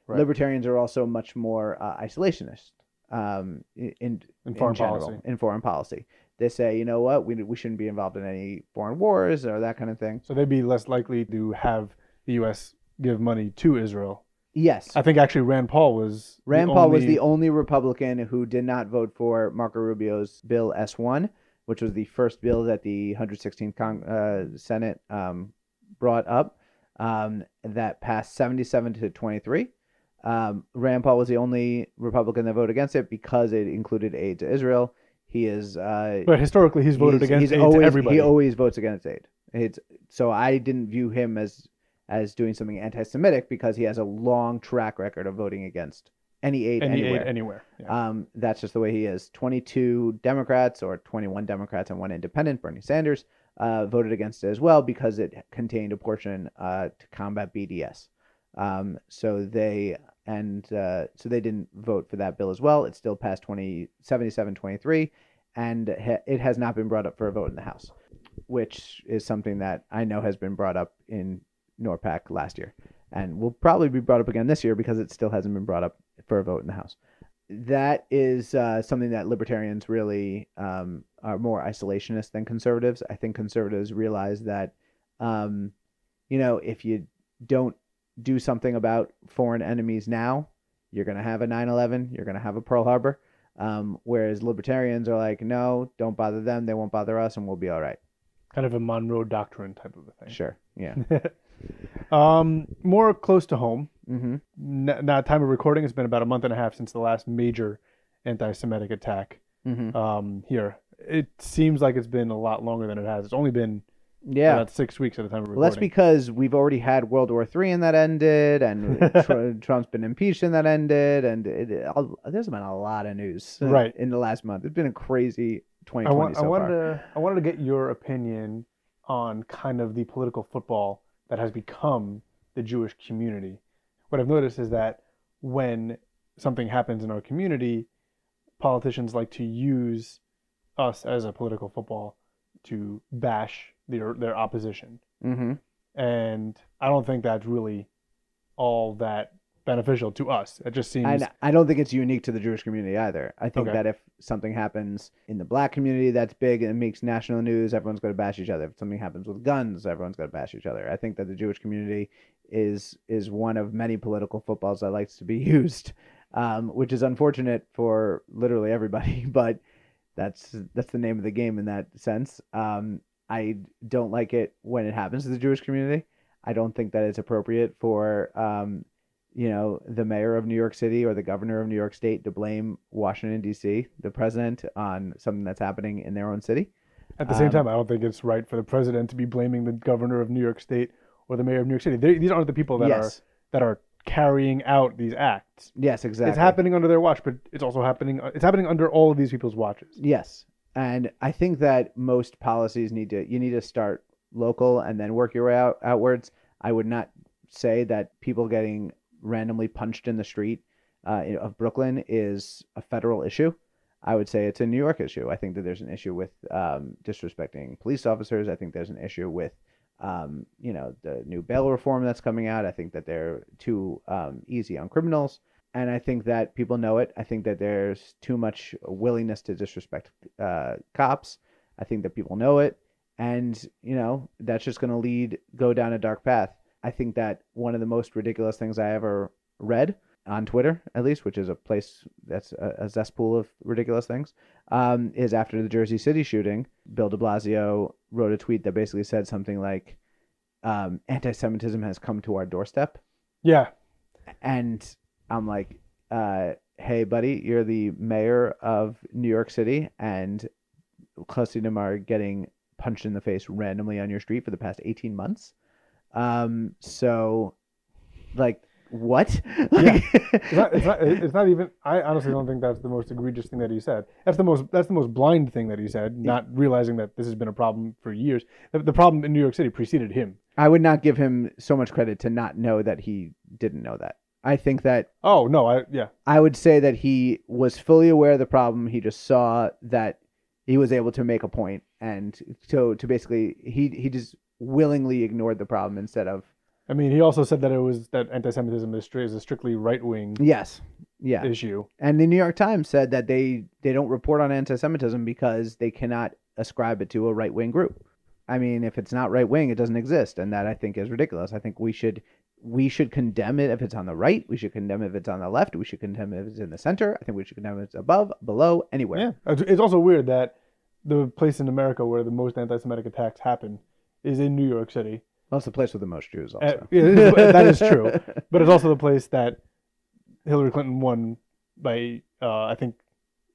Right. Libertarians are also much more uh, isolationist um, in in, In foreign general, policy. In foreign policy, they say, you know what, we we shouldn't be involved in any foreign wars or that kind of thing. So they'd be less likely to have the U.S. give money to Israel. Yes, I think actually Rand Paul was Rand Paul was the only Republican who did not vote for Marco Rubio's Bill S1, which was the first bill that the 116th Cong- uh, Senate um, brought up um, that passed 77 to 23. Um, Rand Paul was the only Republican that voted against it because it included aid to Israel. He is. Uh, But historically, he's voted he's- against he's aid always, to everybody. He always votes against aid. It's, so I didn't view him as as doing something anti-Semitic because he has a long track record of voting against any aid any anywhere. aid anywhere. Yeah. Um, that's just the way he is. 22 Democrats or 21 Democrats and one independent, Bernie Sanders, uh, voted against it as well because it contained a portion uh, to combat BDS. Um, so they and uh, so they didn't vote for that bill as well. It still passed 20, 77-23, and it has not been brought up for a vote in the House, which is something that I know has been brought up in NORPAC last year, and will probably be brought up again this year because it still hasn't been brought up for a vote in the House that is uh, something that libertarians really um, are more isolationist than conservatives. I think conservatives realize that, um, you know, if you don't do something about foreign enemies now, you're going to have a 9 11, you're going to have a Pearl Harbor. Um, whereas libertarians are like, no, don't bother them, they won't bother us, and we'll be all right. kind of a Monroe Doctrine type of a thing. Sure. Yeah. um, more close to home. hmm N- now, time of recording, it's been about a month and a half since the last major anti-Semitic attack hmm um, here. It seems like it's been a lot longer than it has. It's only been Yeah. About six weeks at the time of recording. Well, that's because we've already had World War Three and that ended, and Tr- Trump's been impeached and that ended, and it, it, there's been a lot of news uh, Right. in the last month. It's been a crazy 2020 I, want, so I wanted far. to I wanted to get your opinion on kind of the political football that has become the Jewish community. What I've noticed is that when something happens in our community, politicians like to use us as a political football to bash their their opposition. hmm And I don't think that's really all that beneficial to us. It just seems And I don't think it's unique to the Jewish community either. I think Okay. that if something happens in the black community that's big and makes national news, everyone's going to bash each other. If something happens with guns, everyone's going to bash each other. I think that the Jewish community is is one of many political footballs that likes to be used, um, which is unfortunate for literally everybody. But that's that's the name of the game in that sense. Um, I don't like it when it happens to the Jewish community. I don't think that it's appropriate for um, you know, the mayor of New York City or the governor of New York State to blame Washington D.C., the president, on something that's happening in their own city. At the same Um, time, I don't think it's right for the president to be blaming the governor of New York State or the mayor of New York City. They, these aren't the people that yes, are that are carrying out these acts. yes, exactly. It's happening under their watch, but it's also happening. It's happening under all of these people's watches. Yes, and I think that most policies need to you need to start local and then work your way out outwards. I would not say that people getting randomly punched in the street uh, of Brooklyn is a federal issue. I would say it's a New York issue. I think that there's an issue with um, disrespecting police officers. I think there's an issue with, um, you know, the new bail reform that's coming out. I think that they're too um, easy on criminals, and I think that people know it. I think that there's too much willingness to disrespect uh, cops. I think that people know it, and you know that's just going to lead go down a dark path. I think that one of the most ridiculous things I ever read on Twitter, at least, which is a place that's a, a cesspool of ridiculous things, um, is after the Jersey City shooting, Bill de Blasio wrote a tweet that basically said something like, um, anti Semitism has come to our doorstep. Yeah, And I'm like, uh, hey, buddy, you're the mayor of New York City, and Hasidim are getting punched in the face randomly on your street for the past 18 months. Um, so, like, what? Like- it's not, it's not. It's not even. I honestly don't think that's the most egregious thing that he said. That's the most. That's the most blind thing that he said. Not realizing that this has been a problem for years. The, the problem in New York City preceded him. I would not give him so much credit to not know that he didn't know that. I think that Oh no, I yeah. I would say that he was fully aware of the problem. He just saw that he was able to make a point, and so to basically he he just willingly ignored the problem instead of I mean, he also said that it was that anti-Semitism is, is a strictly right-wing yes, yeah. issue. And the New York Times said that they they don't report on anti-Semitism because they cannot ascribe it to a right wing group. I mean, if it's not right wing, it doesn't exist, and that I think is ridiculous. I think we should we should condemn it if it's on the right. We should condemn it if it's on the left. We should condemn it if it's in the center. I think we should condemn it if it's above, below, anywhere. Yeah, it's it's also weird that the place in America where the most anti-Semitic attacks happen is in New York City. Well, it's the place with the most Jews, Uh, also. yeah, it is- that is true. But it's also the place that Hillary Clinton won by, uh, I think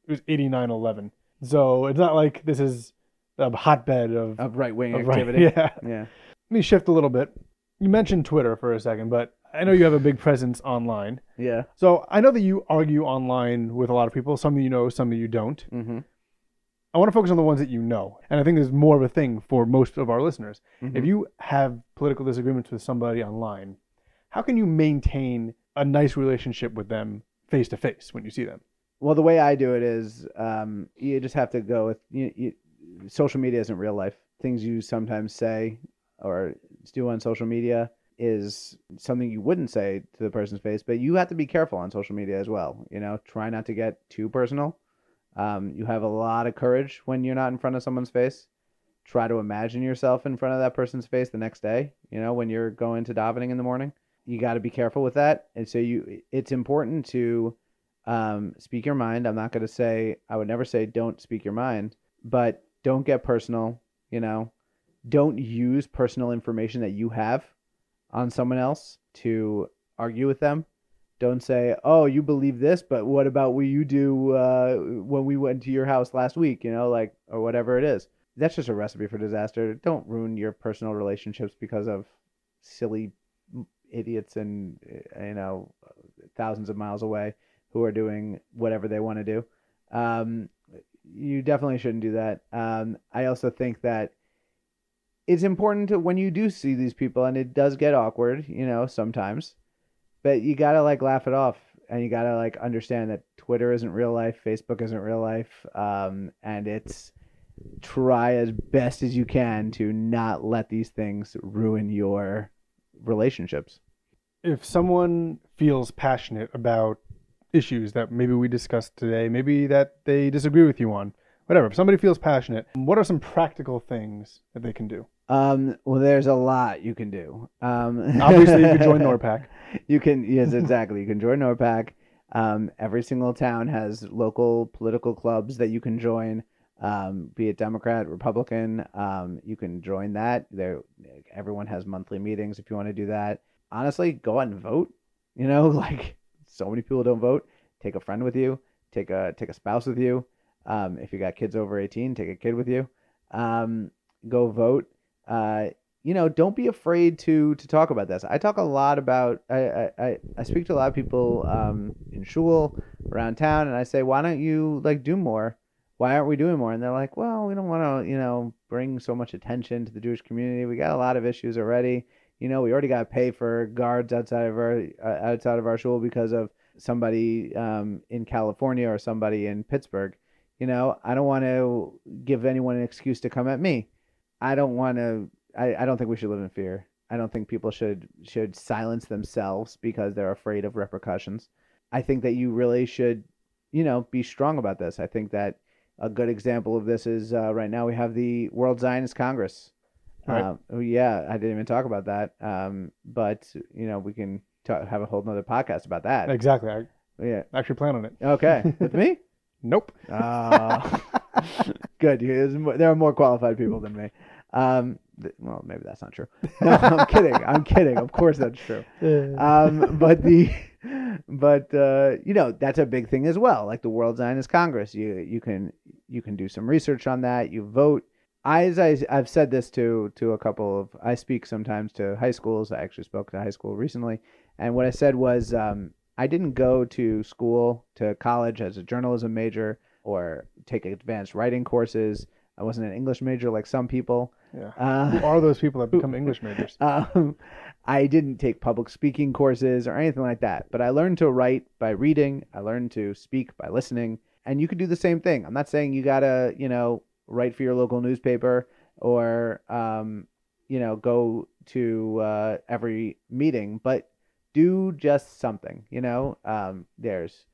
it was 89 11. So it's not like this is a hotbed of, of right wing of right- activity. yeah. yeah. Let me shift a little bit. You mentioned Twitter for a second, but I know you have a big presence online. Yeah. So I know that you argue online with a lot of people. Some of you know, some of you don't. Mm-hmm. I want to focus on the ones that you know. And I think there's more of a thing for most of our listeners. Mhm. If you have political disagreements with somebody online, how can you maintain a nice relationship with them face to face when you see them? Well, the way I do it is um, you just have to go with you, you, social media isn't real life. Things you sometimes say or do on social media is something you wouldn't say to the person's face, but you have to be careful on social media as well. You know, try not to get too personal. Um, you have a lot of courage when you're not in front of someone's face. Try to imagine yourself in front of that person's face the next day. You know, when you're going to davening in the morning, you got to be careful with that. And so you, it's important to um, speak your mind. I'm not going to say, I would never say don't speak your mind, but don't get personal. You know, don't use personal information that you have on someone else to argue with them. Don't say, oh, you believe this, but what about what you do uh, when we went to your house last week, you know, like, or whatever it is. that's just a recipe for disaster. Don't ruin your personal relationships because of silly idiots and you know thousands of miles away who are doing whatever they want to do. Um, you definitely shouldn't do that. Um, I also think that it's important to when you do see these people, and it does get awkward, you know, sometimes, but you gotta like laugh it off, and you gotta like understand that Twitter isn't real life, Facebook isn't real life, um, and it's try as best as you can to not let these things ruin your relationships. If someone feels passionate about issues that maybe we discussed today, maybe that they disagree with you on, whatever, if somebody feels passionate, what are some practical things that they can do? Um, well, there's a lot you can do. Um, Obviously, you can join NORPAC. You can, yes, exactly. You can join NORPAC. Um, every single town has local political clubs that you can join, um, be it Democrat, Republican. Um, you can join that. There, everyone has monthly meetings if you want to do that. Honestly, go out and vote. You know, like so many people don't vote. Take a friend with you. Take a take a spouse with you. Um, if you got kids over 18, take a kid with you. Um, go vote uh, you know, don't be afraid to to talk about this. I talk a lot about. I I, I speak to a lot of people um, in shul around town, and I say, why don't you like do more? Why aren't we doing more? And they're like, well, we don't want to, you know, bring so much attention to the Jewish community. We got a lot of issues already. You know, we already got to pay for guards outside of our uh, outside of our shul because of somebody um, in California or somebody in Pittsburgh. You know, I don't want to give anyone an excuse to come at me. I don't want to. I, I don't think we should live in fear. I don't think people should should silence themselves because they're afraid of repercussions. I think that you really should, you know, be strong about this. I think that a good example of this is uh, right now we have the World Zionist Congress. Right. Oh, yeah, I didn't even talk about that. Um, but you know, we can talk, have a whole nother podcast about that. Exactly. I Yeah. actually plan on it. Okay. With me? Nope. Uh, good. You- there's more- There are more qualified people than me. Um, well, maybe that's not true. No, I'm kidding. I'm kidding. Of course, that's true. Um, but the, but uh, you know, that's a big thing as well. Like the World Zionist Congress, you you can you can do some research on that. You vote. I, as I, I've said this to to a couple of. I speak sometimes to high schools. I actually spoke to high school recently, and what I said was, um, I didn't go to school to college as a journalism major or take advanced writing courses. I wasn't an English major like some people. Yeah. Uh, Who are those people that become English majors? um, I didn't take public speaking courses or anything like that, but I learned to write by reading. I learned to speak by listening, and you could do the same thing. I'm not saying you gotta, you know, write for your local newspaper or, um, you know, go to uh, every meeting, but do just something. You know, um, there's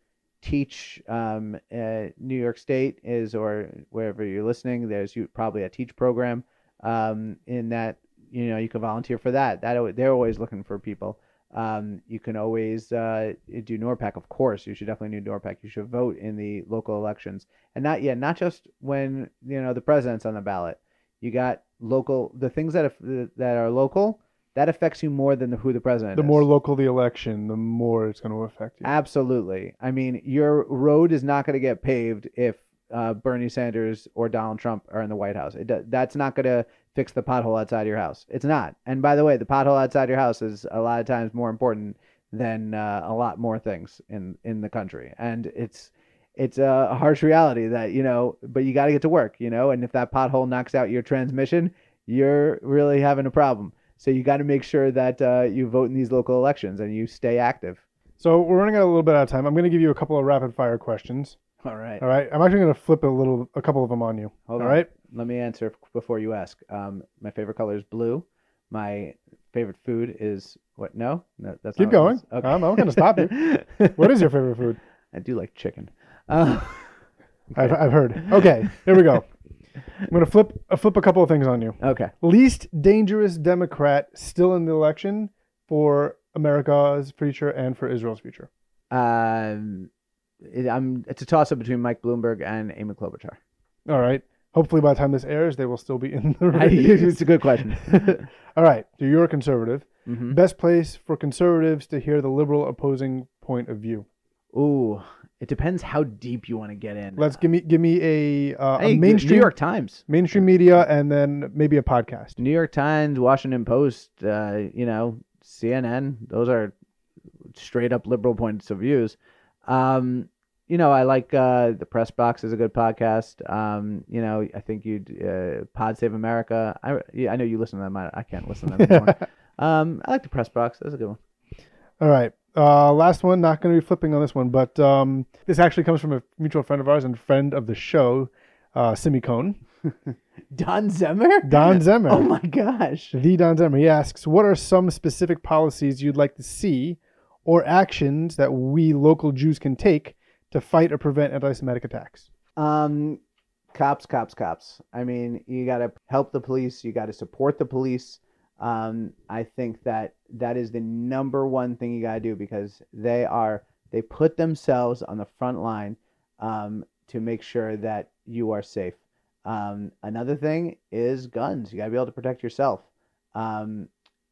teach um, uh, New York State is or wherever you're listening. There's you, probably a teach program um, in that you know you can volunteer for that. That they're always looking for people. Um, you can always uh, do NORPAC, of course. You should definitely do NORPAC. You should vote in the local elections, and not yeah, not just when you know the president's on the ballot. You got local the things that that are local that affects you more than the, who the president is. The is. more local the election, the more it's going to affect you. Absolutely. I mean, your road is not going to get paved if uh, Bernie Sanders or Donald Trump are in the White House. It that's not going to fix the pothole outside your house. It's not. And by the way, the pothole outside your house is a lot of times more important than uh, a lot more things in in the country. And it's it's a harsh reality that you know, but you got to get to work, you know. And if that pothole knocks out your transmission, you're really having a problem. So you got to make sure that uh, you vote in these local elections and you stay active. So we're running out a little bit out of time. I'm going to give you a couple of rapid fire questions. All right. All right. I'm actually going to flip a little, a couple of them on you. Hold All on. right. Let me answer before you ask. Um, my favorite color is blue. My favorite food is what? No, no, that's Keep not what it going. is. I'm not gonna stop you. What is your favorite food? I do like chicken. Uh, I've, I've heard. Okay. Here we go. I'm going to flip, uh, flip a couple of things on you. okay. Least dangerous Democrat still in the election for America's future and for Israel's future. Um, it, I'm. It's a toss up between Mike Bloomberg and Amy Klobuchar. All right. Hopefully, by the time this airs, they will still be in the race. it's a good question. All right. So you're a conservative. hmm Best place for conservatives to hear the liberal opposing point of view. Ooh, It depends how deep you want to get in. Let's give me give me a, uh, Hey, a New York Times, mainstream media and then maybe a podcast. New York Times, Washington Post, uh, you know, CNN. Those are straight up liberal points of views. Um, you know, I like uh, the Press Box is a good podcast. Um, you know, I think you uh, Pod Save America. I yeah, I know you listen to them. I, I can't listen to them anymore. um, I like the Press Box. That's a good one. All right. Uh, last one. Not going to be flipping on this one, but um, this actually comes from a mutual friend of ours and friend of the show, uh, Simicone, Don Zemmer. Don Zemmer. Oh my gosh. The Don Zemmer. He asks, "What are some specific policies you'd like to see, or actions that we local Jews can take to fight or prevent anti-Semitic attacks?" Um, cops, cops, cops. I mean, you got to help the police. You got to support the police. Um, I think that that is the number one thing you got to do because they are they put themselves on the front line um, to make sure that you are safe. Um, another thing is guns. You got to be able to protect yourself. Um,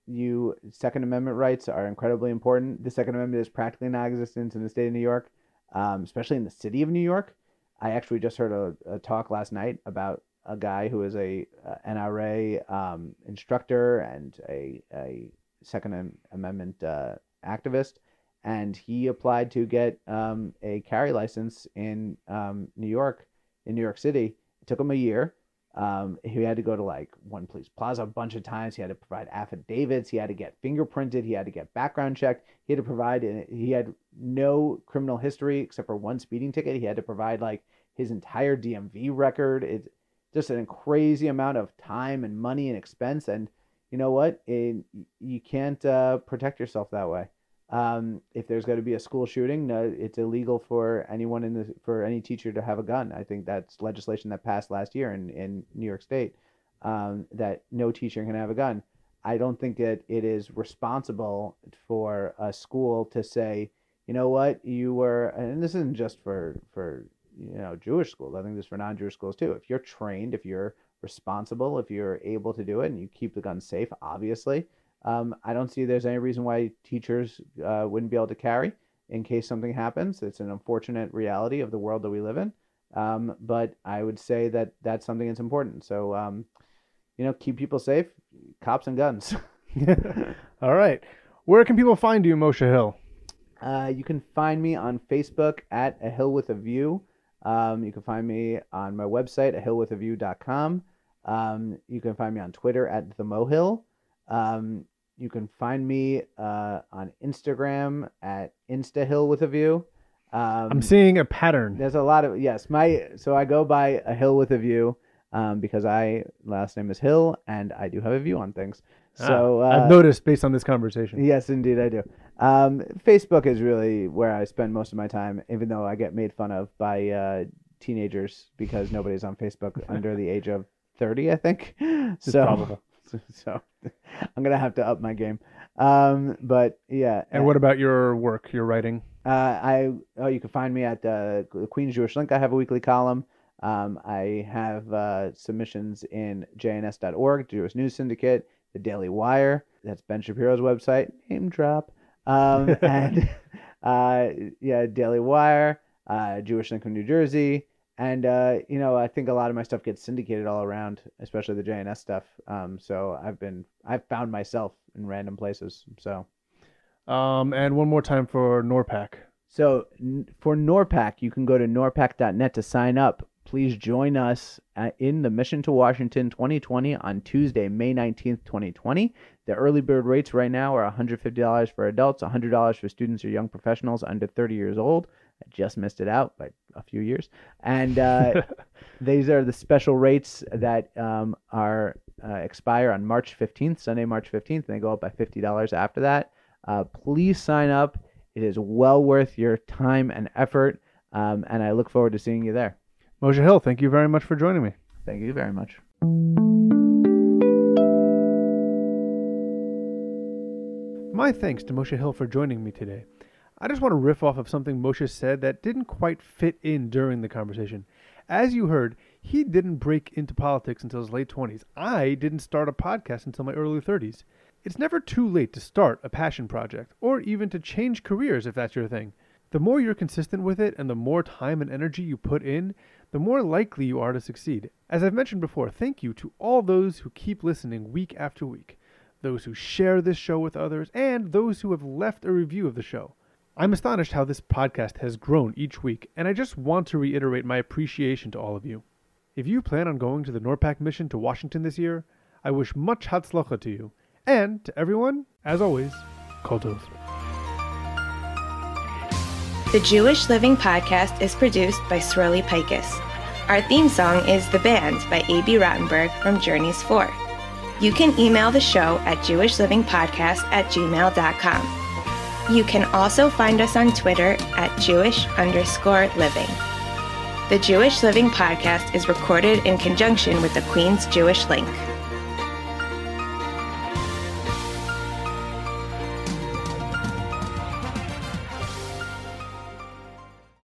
you Second Amendment rights are incredibly important. The Second Amendment is practically non-existent in the state of New York, um, especially in the city of New York. I actually just heard a, a talk last night about a guy who is a, a NRA um, instructor and a, a Second Amendment uh, activist, and he applied to get um, a carry license in um, New York, in New York City. It took him a year. Um, he had to go to like One Police Plaza a bunch of times. He had to provide affidavits. He had to get fingerprinted. He had to get background checked. He had to provide. He had no criminal history except for one speeding ticket. He had to provide like his entire DMV record. It's just a crazy amount of time and money and expense. And you know what? It, you can't uh, protect yourself that way. Um, if there's going to be a school shooting, no, it's illegal for anyone in the for any teacher to have a gun. I think that's legislation that passed last year in in New York State um, that no teacher can have a gun. I don't think that it is responsible for a school to say, you know what, you were, and this isn't just for for you know Jewish schools. I think this is for non-Jewish schools too. If you're trained, if you're responsible, if you're able to do it, and you keep the gun safe, obviously, um, I don't see there's any reason why teachers uh, wouldn't be able to carry in case something happens. It's an unfortunate reality of the world that we live in. Um, but I would say that that's something that's important. So, um, you know, keep people safe, cops and guns. All right. Where can people find you, Moshe Hill? Uh, you can find me on Facebook at A Hill with a View. Um, you can find me on my website, ahillwithaview.com. Um, you can find me on Twitter at the Mohill. Um, you can find me uh, on Instagram at InstaHill with a View. Um, I'm seeing a pattern. there's a lot of yes. My so I go by a hill with a view um, because I last name is Hill and I do have a view on things. So Ah, uh, I've noticed based on this conversation. Yes, indeed, I do. Um, Facebook is really where I spend most of my time, even though I get made fun of by uh, teenagers because nobody's on Facebook under the age of 30, I think. It's so, probable. so, I'm going to have to up my game. Um, but yeah. And what about your work, your writing? Uh, I oh, you can find me at uh, the Queens Jewish Link. I have a weekly column. Um, I have uh, submissions in JNS.org, Jewish News Syndicate, the Daily Wire. That's Ben Shapiro's website. Name drop. Um, and uh, yeah, Daily Wire, uh, Jewish Link from New Jersey, and uh, you know I think a lot of my stuff gets syndicated all around, especially the JNS stuff. Um, so I've been I've found myself in random places. So. Um, and one more time for NORPAC. So n- for NORPAC, you can go to norpac.net to sign up. Please join us uh, in the Mission to Washington 2020 on Tuesday, May 19th, 2020. The early bird rates right now are $150 for adults, $100 for students or young professionals under 30 years old. I just missed it out by a few years. And uh, these are the special rates that um, are uh, expire on March 15th, Sunday, March 15th, and they go up by $50 after that. Uh, please sign up. It is well worth your time and effort, um, and I look forward to seeing you there. Moshe Hill, thank you very much for joining me. Thank you very much. My thanks to Moshe Hill for joining me today. I just want to riff off of something Moshe said that didn't quite fit in during the conversation. As you heard, he didn't break into politics until his late 20s. I didn't start a podcast until my early 30s. It's never too late to start a passion project, or even to change careers if that's your thing. The more you're consistent with it and the more time and energy you put in, the more likely you are to succeed. As I've mentioned before, thank you to all those who keep listening week after week, those who share this show with others, and those who have left a review of the show. I'm astonished how this podcast has grown each week, and I just want to reiterate my appreciation to all of you. If you plan on going to the NORPAC mission to Washington this year, I wish much hatzlacha to you, and to everyone, as always, kol. The Jewish Living Podcast is produced by Swirly Pikus. Our theme song is The Band by Abie Rotenberg from Journeys 4. You can email the show at jewishlivingpodcast at gmail.com. You can also find us on Twitter at Jewish underscore living. The Jewish Living Podcast is recorded in conjunction with the Queens Jewish Link.